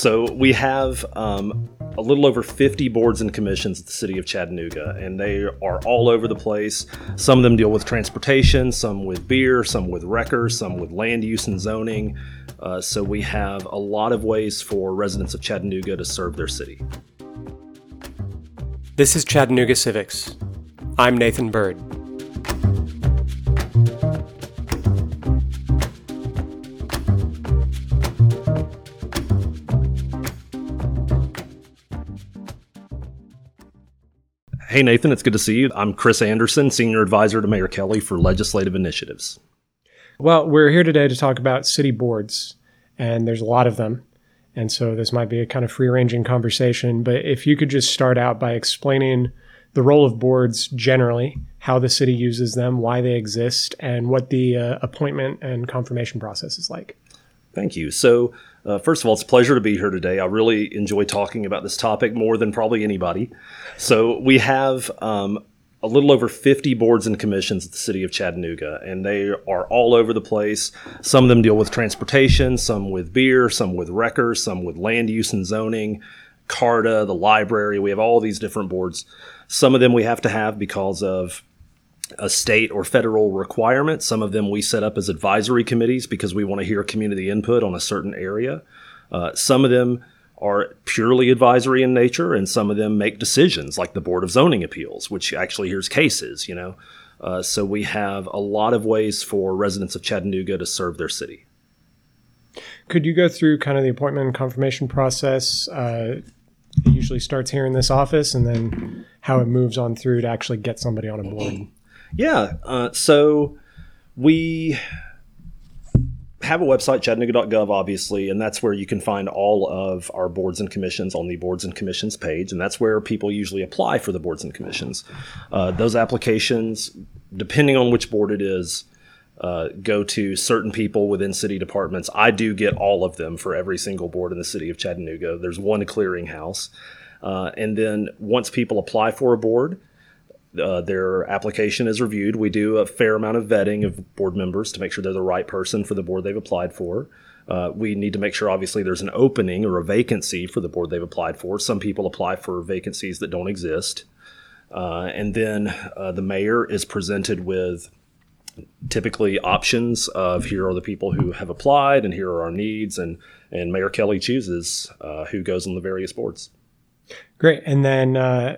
So we have um, a little over 50 boards and commissions at the city of Chattanooga, and they are all over the place. Some of them deal with transportation, some with beer, some with wreckers, some with land use and zoning. Uh, so we have a lot of ways for residents of Chattanooga to serve their city. This is Chattanooga Civics. I'm Nathan Bird. Hey, Nathan, it's good to see you. I'm Chris Anderson, Senior Advisor to Mayor Kelly for Legislative Initiatives. Well, we're here today to talk about city boards, and there's a lot of them. And so this might be a kind of free ranging conversation. But if you could just start out by explaining the role of boards generally, how the city uses them, why they exist, and what the uh, appointment and confirmation process is like. Thank you. So, uh, first of all, it's a pleasure to be here today. I really enjoy talking about this topic more than probably anybody. So, we have um, a little over 50 boards and commissions at the city of Chattanooga, and they are all over the place. Some of them deal with transportation, some with beer, some with wreckers, some with land use and zoning, CARTA, the library. We have all these different boards. Some of them we have to have because of a state or federal requirement. Some of them we set up as advisory committees because we want to hear community input on a certain area. Uh, some of them are purely advisory in nature, and some of them make decisions, like the Board of Zoning Appeals, which actually hears cases. You know, uh, so we have a lot of ways for residents of Chattanooga to serve their city. Could you go through kind of the appointment and confirmation process? Uh, it usually starts here in this office, and then how it moves on through to actually get somebody on a board. Yeah. Uh, so we have a website, chattanooga.gov, obviously, and that's where you can find all of our boards and commissions on the boards and commissions page. And that's where people usually apply for the boards and commissions. Uh, those applications, depending on which board it is, uh, go to certain people within city departments. I do get all of them for every single board in the city of Chattanooga. There's one clearinghouse. Uh, and then once people apply for a board, uh, their application is reviewed. We do a fair amount of vetting of board members to make sure they're the right person for the board they've applied for. Uh, we need to make sure, obviously, there's an opening or a vacancy for the board they've applied for. Some people apply for vacancies that don't exist. Uh, and then uh, the mayor is presented with typically options of here are the people who have applied and here are our needs and and mayor kelly chooses uh, who goes on the various boards great and then uh,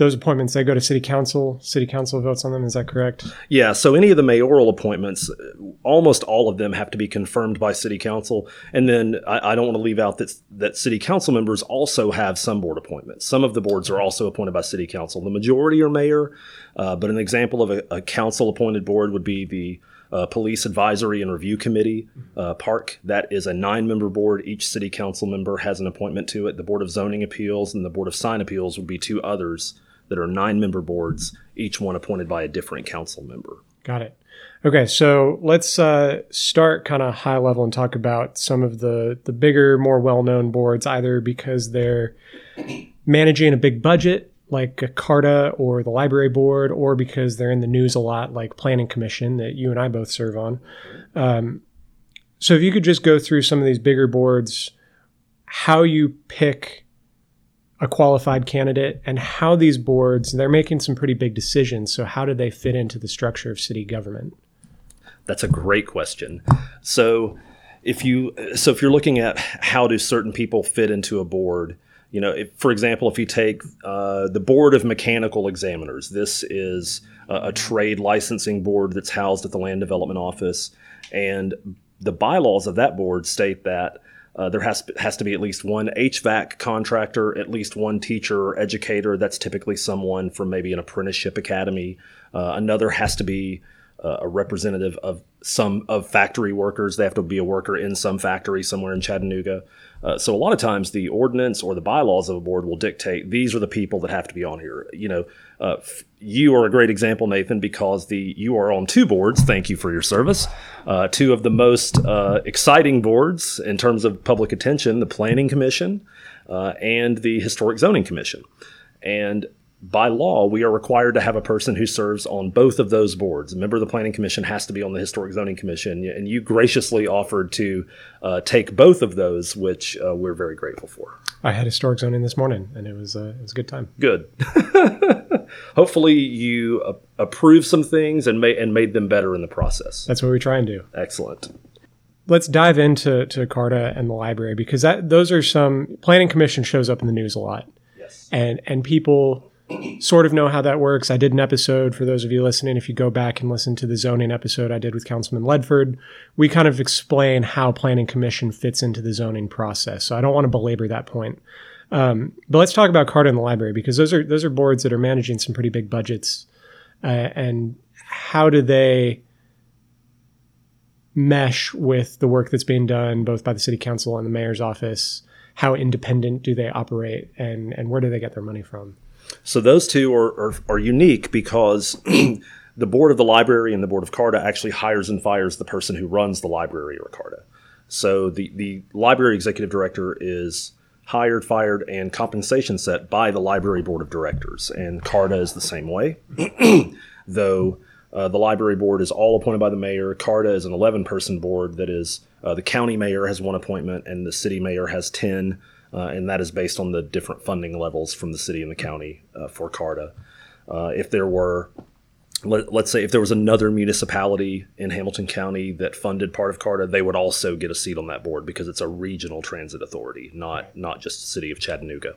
those appointments they go to city council city council votes on them is that correct yeah so any of the mayoral appointments almost all of them have to be confirmed by city council and then i, I don't want to leave out that that city council members also have some board appointments some of the boards are also appointed by city council the majority are mayor uh, but an example of a, a council appointed board would be the uh, Police Advisory and Review Committee, uh, PARC. That is a nine member board. Each city council member has an appointment to it. The Board of Zoning Appeals and the Board of Sign Appeals would be two others that are nine member boards, each one appointed by a different council member. Got it. Okay, so let's uh, start kind of high level and talk about some of the the bigger, more well known boards, either because they're managing a big budget like a CARTA or the library board, or because they're in the news a lot, like Planning Commission that you and I both serve on. Um, so if you could just go through some of these bigger boards, how you pick a qualified candidate and how these boards they're making some pretty big decisions. So how do they fit into the structure of city government? That's a great question. So if you so if you're looking at how do certain people fit into a board you know if, for example if you take uh, the board of mechanical examiners this is a, a trade licensing board that's housed at the land development office. And the bylaws of that board state that uh, there has has to be at least one HVAC contractor, at least one teacher or educator. That's typically someone from maybe an apprenticeship academy. Uh, another has to be uh, a representative of some of factory workers. They have to be a worker in some factory somewhere in Chattanooga. Uh, so a lot of times the ordinance or the bylaws of a board will dictate these are the people that have to be on here. You know, uh, f- you are a great example, Nathan, because the you are on two boards. Thank you for your service. Uh, two of the most uh, exciting boards in terms of public attention: the Planning Commission uh, and the Historic Zoning Commission. And by law, we are required to have a person who serves on both of those boards. A member of the Planning Commission has to be on the Historic Zoning Commission, and you graciously offered to uh, take both of those, which uh, we're very grateful for. I had historic zoning this morning, and it was uh, it was a good time. Good. Hopefully, you uh, approved some things and made and made them better in the process. That's what we try and do. Excellent. Let's dive into to Carta and the library because that those are some planning commission shows up in the news a lot. Yes. and and people sort of know how that works. I did an episode for those of you listening. If you go back and listen to the zoning episode I did with Councilman Ledford, we kind of explain how planning commission fits into the zoning process. So I don't want to belabor that point. Um, but let's talk about Carta and the library because those are those are boards that are managing some pretty big budgets, uh, and how do they mesh with the work that's being done both by the city council and the mayor's office? How independent do they operate, and and where do they get their money from? So those two are, are, are unique because the board of the library and the board of Carta actually hires and fires the person who runs the library or Carta. So the, the library executive director is hired, fired, and compensation set by the library board of directors. And Carta is the same way, though uh, the library board is all appointed by the mayor. Carta is an 11 person board that is uh, the county mayor has one appointment and the city mayor has 10 uh, and that is based on the different funding levels from the city and the county uh, for CARTA. Uh, if there were, let, us say, if there was another municipality in Hamilton County that funded part of CARTA, they would also get a seat on that board because it's a regional transit authority, not not just the city of Chattanooga.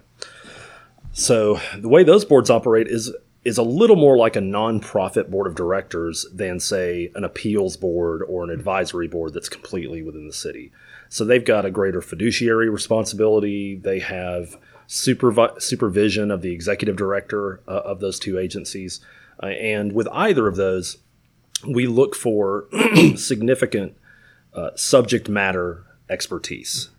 So the way those boards operate is is a little more like a nonprofit board of directors than say an appeals board or an advisory board that's completely within the city. So they've got a greater fiduciary responsibility. They have supervi- supervision of the executive director uh, of those two agencies. Uh, and with either of those, we look for significant uh, subject matter expertise.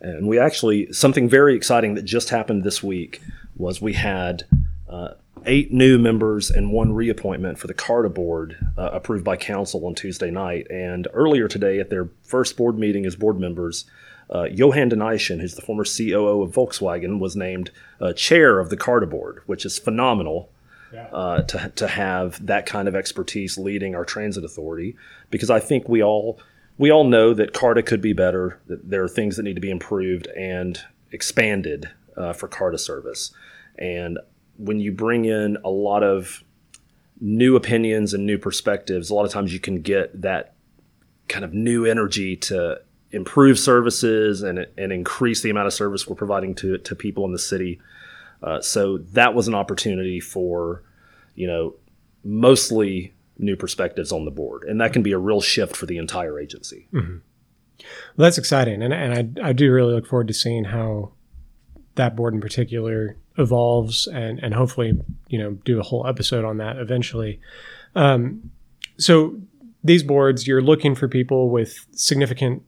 And we actually, something very exciting that just happened this week was we had uh, eight new members and one reappointment for the CARTA board uh, approved by council on Tuesday night. And earlier today, at their first board meeting as board members, uh, Johan de Nysschen, who's the former COO of Volkswagen, was named uh, chair of the CARTA board, which is phenomenal. Yeah. Uh, to, to have that kind of expertise leading our transit authority, because I think we all we all know that CARTA could be better. That there are things that need to be improved and expanded uh, for CARTA service. And when you bring in a lot of new opinions and new perspectives, a lot of times you can get that kind of new energy to improve services and, and increase the amount of service we're providing to, to people in the city. Uh, so that was an opportunity for, you know, mostly new perspectives on the board. And that can be a real shift for the entire agency. Mm-hmm. Well, that's exciting. And, and I, I do really look forward to seeing how that board in particular evolves and and hopefully you know do a whole episode on that eventually. Um, so these boards you're looking for people with significant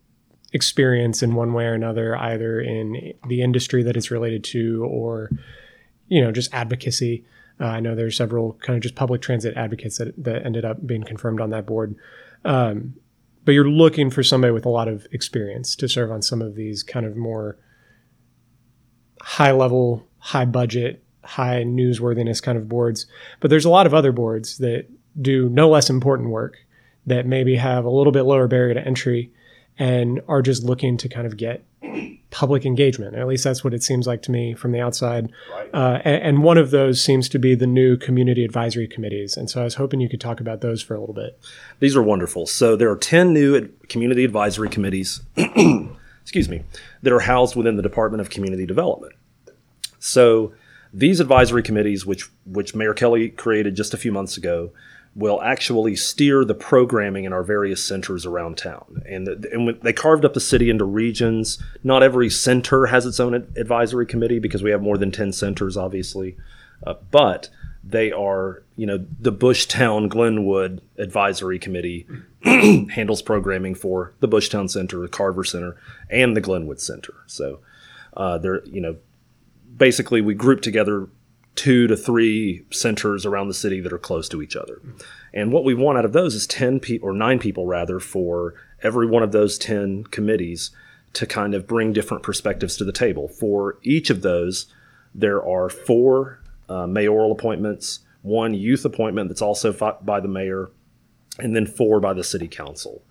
experience in one way or another either in the industry that it's related to or you know just advocacy. Uh, i know there's several kind of just public transit advocates that, that ended up being confirmed on that board. Um, but you're looking for somebody with a lot of experience to serve on some of these kind of more high level high budget, high newsworthiness kind of boards. But there's a lot of other boards that do no less important work that maybe have a little bit lower barrier to entry and are just looking to kind of get public engagement. At least that's what it seems like to me from the outside. Right. Uh, and, and, one of those seems to be the new community advisory committees. And so I was hoping you could talk about those for a little bit. These are wonderful. So there are 10 new community advisory committees, excuse me, that are housed within the Department of Community Development. So these advisory committees, which which Mayor Kelly created just a few months ago, will actually steer the programming in our various centers around town. And, and they carved up the city into regions. Not every center has its own advisory committee because we have more than 10 centers, obviously. Uh, but they are, you know, the Bushtown Glenwood Advisory Committee handles programming for the Bushtown Center, the Carver Center, and the Glenwood Center. So uh, they're, you know, basically we group together two to three centers around the city that are close to each other. And what we want out of those is 10 people or nine people rather for every one of those 10 committees to kind of bring different perspectives to the table. For each of those, there are four uh, mayoral appointments, one youth appointment that's also by the mayor, and then four by the city council.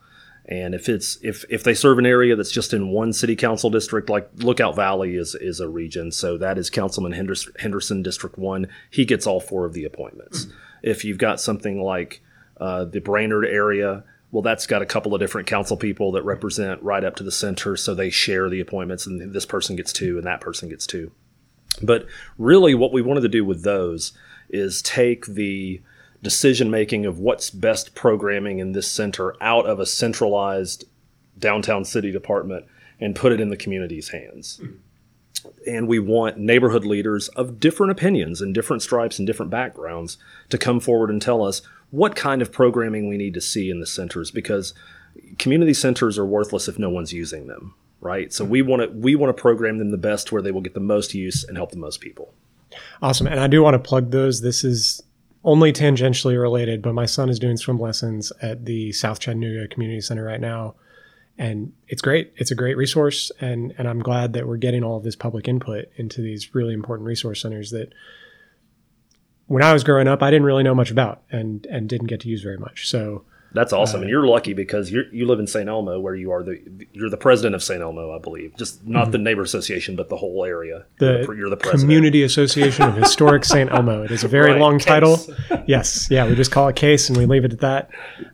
And if it's if if they serve an area that's just in one city council district, like Lookout Valley is is a region, so that is Councilman Henderson, Henderson District One. He gets all four of the appointments. If you've got something like uh, the Brainerd area, well, that's got a couple of different council people that represent right up to the center, so they share the appointments, and this person gets two, and that person gets two. But really, what we wanted to do with those is take the decision making of what's best programming in this center out of a centralized downtown city department and put it in the community's hands. And we want neighborhood leaders of different opinions and different stripes and different backgrounds to come forward and tell us what kind of programming we need to see in the centers because community centers are worthless if no one's using them, right? So mm-hmm. we want to we want to program them the best where they will get the most use and help the most people. Awesome. And I do want to plug those. This is only tangentially related, but my son is doing swim lessons at the South Chattanooga Community Center right now. And it's great. It's a great resource. And, and I'm glad that we're getting all of this public input into these really important resource centers that when I was growing up, I didn't really know much about and, and didn't get to use very much. So that's awesome, uh, and you're lucky because you you live in St. Elmo, where you are the you're the president of St. Elmo, I believe. Just not mm-hmm. the neighbor association, but the whole area. The, you're the, president. Community Association of Historic St. Elmo. It is a very right, long case. title. yes, yeah, we just call it case and we leave it at that.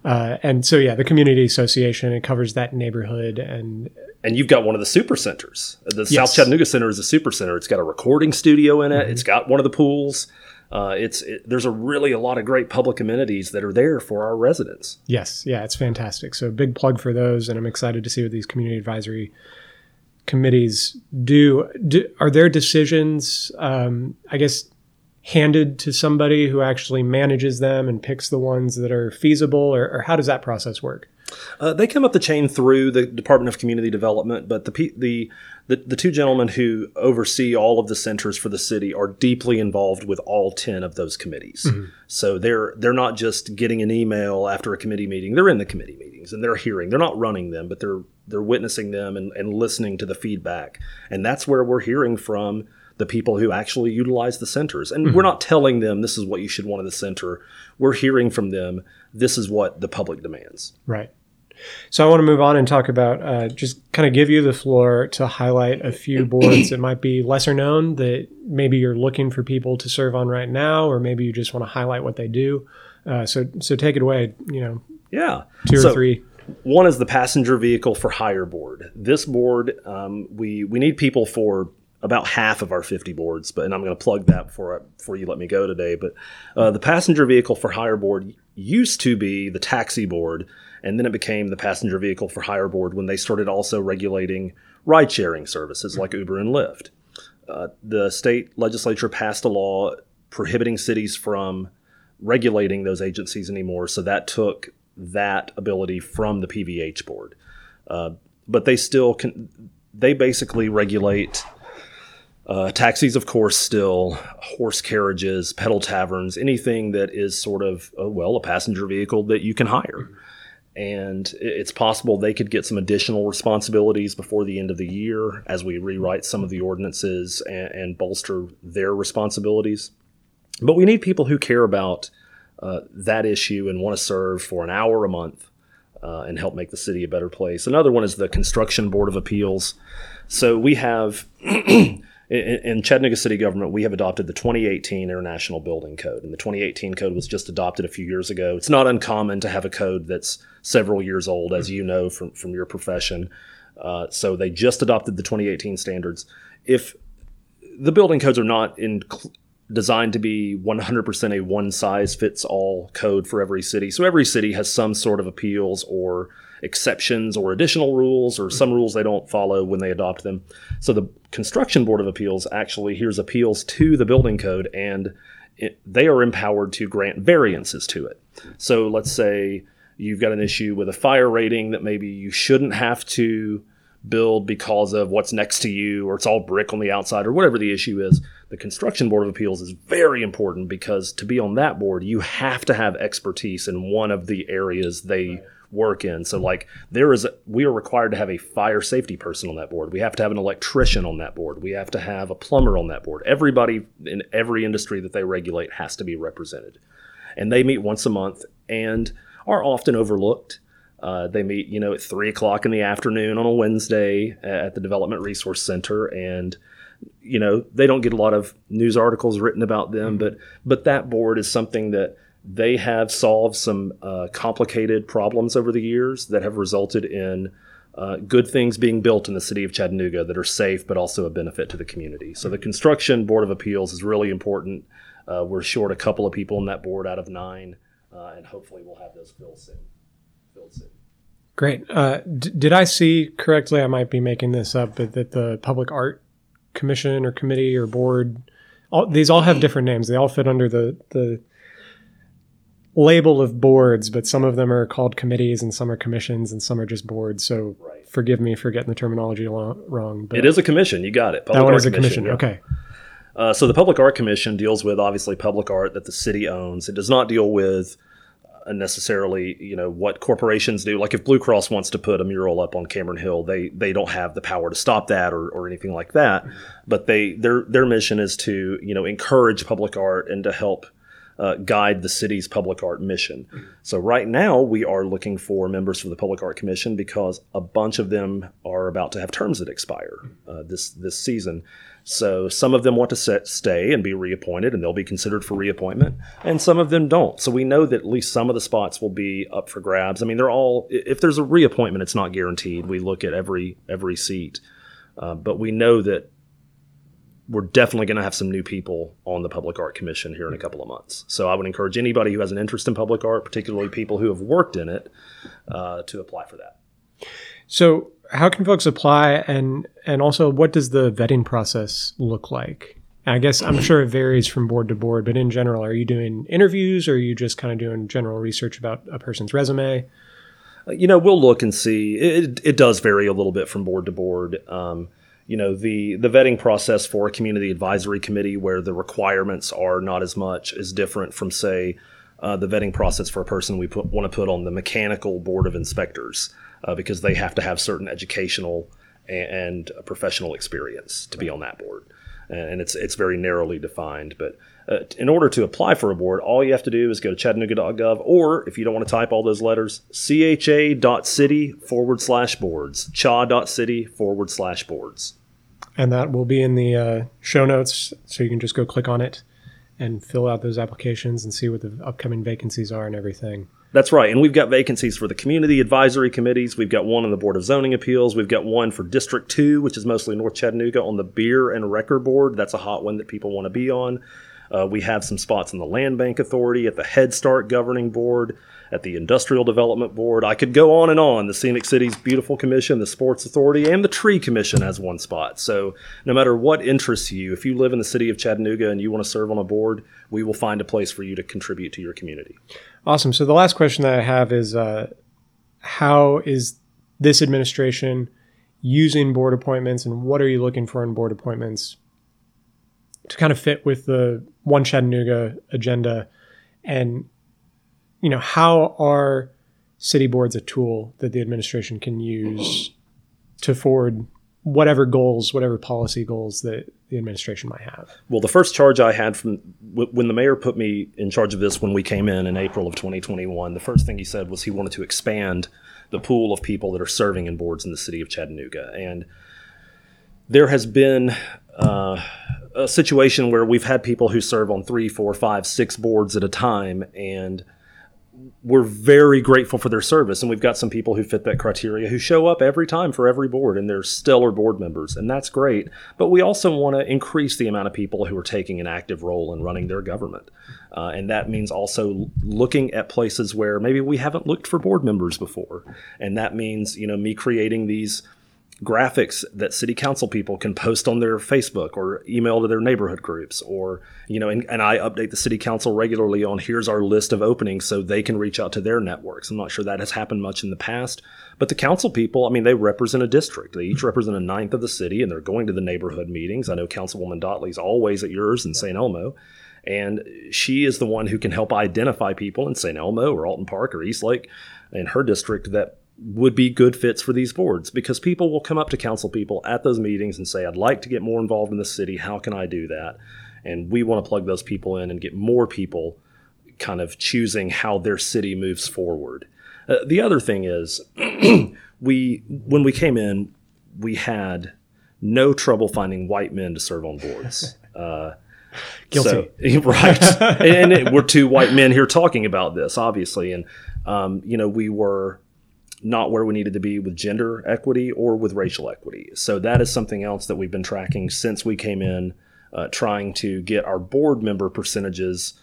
Uh, and so yeah, the Community Association it covers that neighborhood and. And you've got one of the super centers. The yes. South Chattanooga Center is a super center. It's got a recording studio in it. Mm-hmm. It's got one of the pools uh, it's it, there's a really a lot of great public amenities that are there for our residents. Yes, yeah, it's fantastic. So big plug for those, and I'm excited to see what these community advisory committees do. do are their decisions, um, I guess, handed to somebody who actually manages them and picks the ones that are feasible, or, or how does that process work? Uh, they come up the chain through the Department of Community Development, but the, the the the two gentlemen who oversee all of the centers for the city are deeply involved with all ten of those committees. Mm-hmm. So they're they're not just getting an email after a committee meeting; they're in the committee meetings and they're hearing. They're not running them, but they're they're witnessing them and, and listening to the feedback. And that's where we're hearing from the people who actually utilize the centers. And mm-hmm. we're not telling them this is what you should want in the center. We're hearing from them this is what the public demands. Right. So I want to move on and talk about uh, just kind of give you the floor to highlight a few boards that might be lesser known that maybe you're looking for people to serve on right now, or maybe you just want to highlight what they do. Uh, so so take it away. You know, yeah, two so, or three. One is the passenger vehicle for hire board. This board, um, we we need people for about half of our 50 boards, but and I'm going to plug that before I, before you let me go today. But uh, the passenger vehicle for hire board used to be the taxi board, and then it became the passenger vehicle for hire board when they started also regulating ride sharing services like Uber and Lyft. Uh, the state legislature passed a law prohibiting cities from regulating those agencies anymore, so that took that ability from the PVH board. Uh, but they still can, they basically regulate uh, taxis, of course, still horse carriages, pedal taverns, anything that is sort of, uh, well, a passenger vehicle that you can hire. And it's possible they could get some additional responsibilities before the end of the year as we rewrite some of the ordinances and, and bolster their responsibilities. But we need people who care about uh, that issue and want to serve for an hour a month uh, and help make the city a better place. Another one is the Construction Board of Appeals. So we have in, Chattanooga city government, we have adopted the 2018 International Building Code, and the 2018 code was just adopted a few years ago. It's not uncommon to have a code that's several years old, as you know from from your profession. Uh, so they just adopted the 2018 standards. If the building codes are not in, designed to be 100% a one size fits all code for every city, so every city has some sort of appeals or exceptions or additional rules or some rules they don't follow when they adopt them. So the Construction Board of Appeals actually hears appeals to the building code and it, they are empowered to grant variances to it. So let's say you've got an issue with a fire rating that maybe you shouldn't have to build because of what's next to you or it's all brick on the outside or whatever the issue is. The Construction Board of Appeals is very important because to be on that board, you have to have expertise in one of the areas they work in. So like there is, a, we are required to have a fire safety person on that board. We have to have an electrician on that board. We have to have a plumber on that board. Everybody in every industry that they regulate has to be represented, and they meet once a month and are often overlooked. Uh, they meet, you know, at three o'clock in the afternoon on a Wednesday at the Development Resource Center, and you know they don't get a lot of news articles written about them, but but that board is something that they have solved some uh, complicated problems over the years that have resulted in uh, good things being built in the city of Chattanooga that are safe but also a benefit to the community. So the construction board of appeals is really important. Uh, we're short a couple of people on that board out of nine, uh, and hopefully we'll have those filled soon. Filled soon. Great. Uh, d- did I see correctly? I might be making this up, but that the public art commission or committee or board, all, these all have different names. They all fit under the the label of boards, but some of them are called committees and some are commissions and some are just boards. So Right. forgive me for getting the terminology lo- wrong. But It is a commission. You got it. that Public one Art is a commission. yeah. Okay. Uh, so the Public Art Commission deals with obviously public art that the city owns. It does not deal with uh, necessarily, you know, what corporations do. Like if Blue Cross wants to put a mural up on Cameron Hill, they they don't have the power to stop that or, or anything like that. But they their their mission is to you know encourage public art and to help uh, guide the city's public art mission. So right now we are looking for members for the Public Art Commission because a bunch of them are about to have terms that expire uh, this this season. So some of them want to set, stay and be reappointed, and they'll be considered for reappointment, and some of them don't. So we know that at least some of the spots will be up for grabs. I mean, they're all. If there's a reappointment, it's not guaranteed. We look at every every seat, uh, but we know that we're definitely going to have some new people on the Public Art Commission here in a couple of months. So I would encourage anybody who has an interest in public art, particularly people who have worked in it, uh, to apply for that. So how can folks apply and and also what does the vetting process look like? I guess I'm sure it varies from board to board, but in general, are you doing interviews or are you just kind of doing general research about a person's resume? Uh, You know, we'll look and see. It, it does vary a little bit from board to board. Um, you know, the the vetting process for a community advisory committee, where the requirements are not as much, is different from say uh, the vetting process for a person we put, want to put on the mechanical board of inspectors, uh, because they have to have certain educational and, and professional experience to be on that board, and it's it's very narrowly defined, but. Uh, in order to apply for a board, all you have to do is go to chattanooga.gov, or if you don't want to type all those letters, cha.city forward slash boards, cha.city forward slash boards. And that will be in the uh, show notes, so you can just go click on it and fill out those applications and see what the upcoming vacancies are and everything. That's right. And we've got vacancies for the community advisory committees. We've got one on the Board of Zoning Appeals. We've got one for District 2, which is mostly North Chattanooga, on the Beer and Wrecker Board. That's a hot one that people want to be on. Uh, we have some spots in the Land Bank Authority, at the Head Start Governing Board, at the Industrial Development Board. I could go on and on. The Scenic Cities Beautiful Commission, the Sports Authority, and the Tree Commission has one spot. So no matter what interests you, if you live in the city of Chattanooga and you want to serve on a board, we will find a place for you to contribute to your community. Awesome. So the last question that I have is uh, how is this administration using board appointments and what are you looking for in board appointments to kind of fit with the one Chattanooga agenda and you know how are city boards a tool that the administration can use to forward whatever goals whatever policy goals that the administration might have Well, the first charge I had from w- when the mayor put me in charge of this when we came in in April of 2021, the first thing he said was he wanted to expand the pool of people that are serving in boards in the city of Chattanooga. And there has been uh, a situation where we've had people who serve on three, four, five, six boards at a time, and we're very grateful for their service. And we've got some people who fit that criteria who show up every time for every board, and they're stellar board members, and that's great. But we also want to increase the amount of people who are taking an active role in running their government. Uh, and that means also looking at places where maybe we haven't looked for board members before. And that means, you know, me creating these graphics that city council people can post on their Facebook or email to their neighborhood groups or you know and, and I update the city council regularly on here's our list of openings so they can reach out to their networks. I'm not sure that has happened much in the past, but the council people, I mean they represent a district. They each represent a ninth of the city and they're going to the neighborhood meetings. I know Councilwoman Dotley's always at yours in St. Elmo. And she is the one who can help identify people in St. Elmo or Alton Park or Eastlake in her district that would be good fits for these boards because people will come up to council people at those meetings and say, I'd like to get more involved in the city. How can I do that? And we want to plug those people in and get more people kind of choosing how their city moves forward. Uh, the other thing is, we when we came in, we had no trouble finding white men to serve on boards. Uh, Guilty. So, right. and, it, we're two white men here talking about this, obviously. And, um, you know, we were not where we needed to be with gender equity or with racial equity. So that is something else that we've been tracking since we came in, uh, trying to get our board member percentages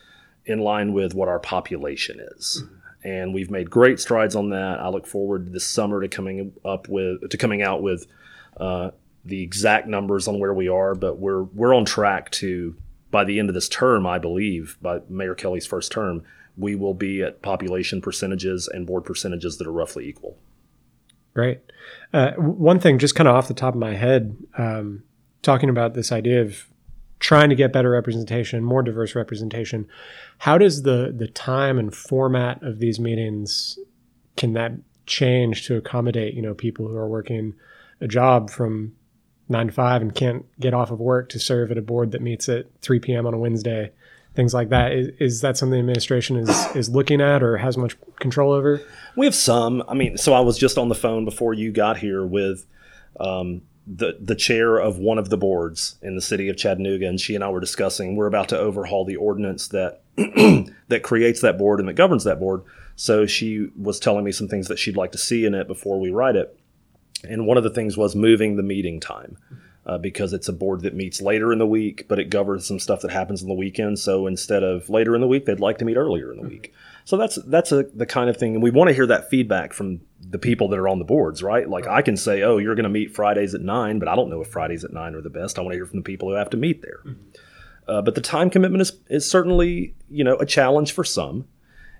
in line with what our population is. Mm-hmm. And we've made great strides on that. I look forward this summer to coming up with to coming out with uh, the exact numbers on where we are, but we're we're on track to by the end of this term, I believe, by Mayor Kelly's first term, we will be at population percentages and board percentages that are roughly equal. Great. Uh, one thing, just kind of off the top of my head, um, talking about this idea of trying to get better representation, more diverse representation. How does the the time and format of these meetings can that change to accommodate you know people who are working a job from nine to five and can't get off of work to serve at a board that meets at 3 p.m. on a Wednesday, things like that. Is, is that something the administration is, is looking at or has much control over? We have some. I mean, so I was just on the phone before you got here with um, the the chair of one of the boards in the city of Chattanooga, and she and I were discussing. We're about to overhaul the ordinance that that creates that board and that governs that board. So she was telling me some things that she'd like to see in it before we write it. And one of the things was moving the meeting time uh, because it's a board that meets later in the week, but it governs some stuff that happens on the weekend. So instead of later in the week, they'd like to meet earlier in the week. So that's that's a, the kind of thing, and we want to hear that feedback from the people that are on the boards, right? Like I can say, oh, you're going to meet Fridays at nine, but I don't know if Fridays at nine are the best. I want to hear from the people who have to meet there. Mm-hmm. Uh, but the time commitment is is certainly you know a challenge for some,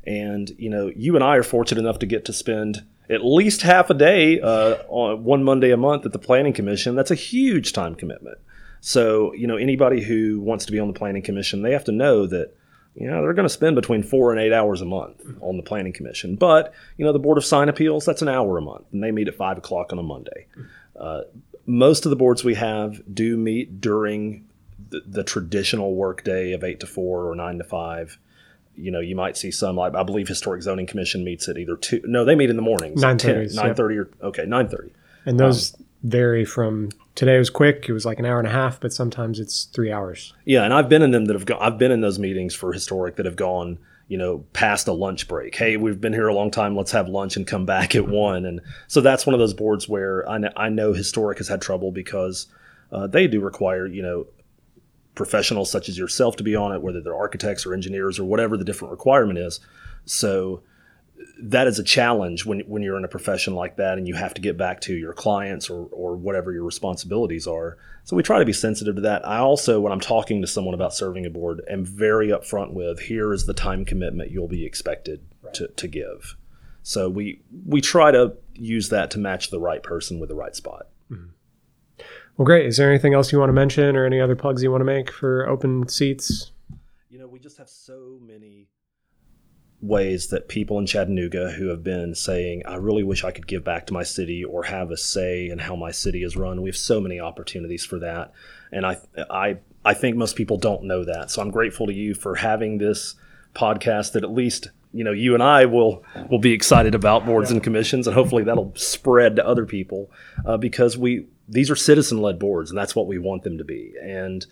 and you know you and I are fortunate enough to get to spend at least half a day uh, on one Monday a month at the Planning Commission. That's a huge time commitment. So, you know, anybody who wants to be on the Planning Commission, they have to know that, you know, they're going to spend between four and eight hours a month on the Planning Commission. But, you know, the Board of Sign Appeals, that's an hour a month, and they meet at five o'clock on a Monday. Uh, most of the boards we have do meet during the, the traditional workday of eight to four or nine to five you know, you might see some like I believe Historic Zoning Commission meets at either two. No, they meet in the mornings. Nine thirty. Nine thirty or okay, nine thirty. And those um, vary from today was quick. It was like an hour and a half, but sometimes it's three hours. Yeah, and I've been in them that have gone. I've been in those meetings for historic that have gone. You know, past a lunch break. Hey, we've been here a long time. Let's have lunch and come back at one. And so that's one of those boards where I know, I know historic has had trouble because uh, they do require you know professionals such as yourself to be on it, whether they're architects or engineers or whatever the different requirement is. So that is a challenge when, when you're in a profession like that and you have to get back to your clients or, or whatever your responsibilities are. So we try to be sensitive to that. I also, when I'm talking to someone about serving a board, am very upfront with here is the time commitment you'll be expected right. to, to give. So we we try to use that to match the right person with the right spot. Well, great. Is there anything else you want to mention or any other plugs you want to make for open seats? You know, we just have so many ways that people in Chattanooga who have been saying, I really wish I could give back to my city or have a say in how my city is run. We have so many opportunities for that. And I, I, I think most people don't know that. So I'm grateful to you for having this podcast that at least you know you and I will will be excited about boards yeah. and commissions, and hopefully that'll spread to other people uh, because we these are citizen led boards, and that's what we want them to be. And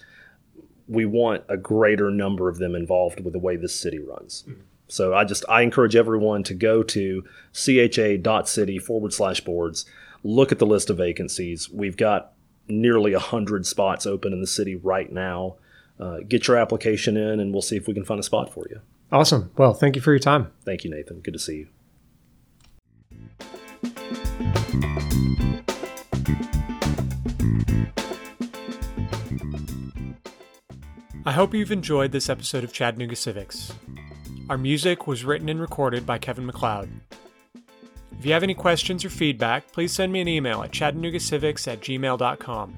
we want a greater number of them involved with the way this city runs. Mm-hmm. So I just I encourage everyone to go to cha.city forward slash boards, look at the list of vacancies. We've got nearly a hundred spots open in the city right now. Uh, get your application in, and we'll see if we can find a spot for you. Awesome. Well, thank you for your time. Thank you, Nathan. Good to see you. I hope you've enjoyed this episode of Chattanooga Civics. Our music was written and recorded by Kevin MacLeod. If you have any questions or feedback, please send me an email at chattanoogacivics at gmail.com.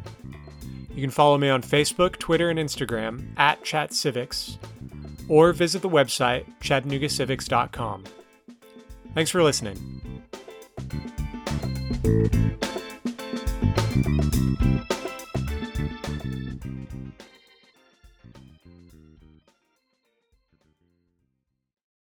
You can follow me on Facebook, Twitter, and Instagram at ChatCivics, or visit the website chattanoogacivics.com. Thanks for listening.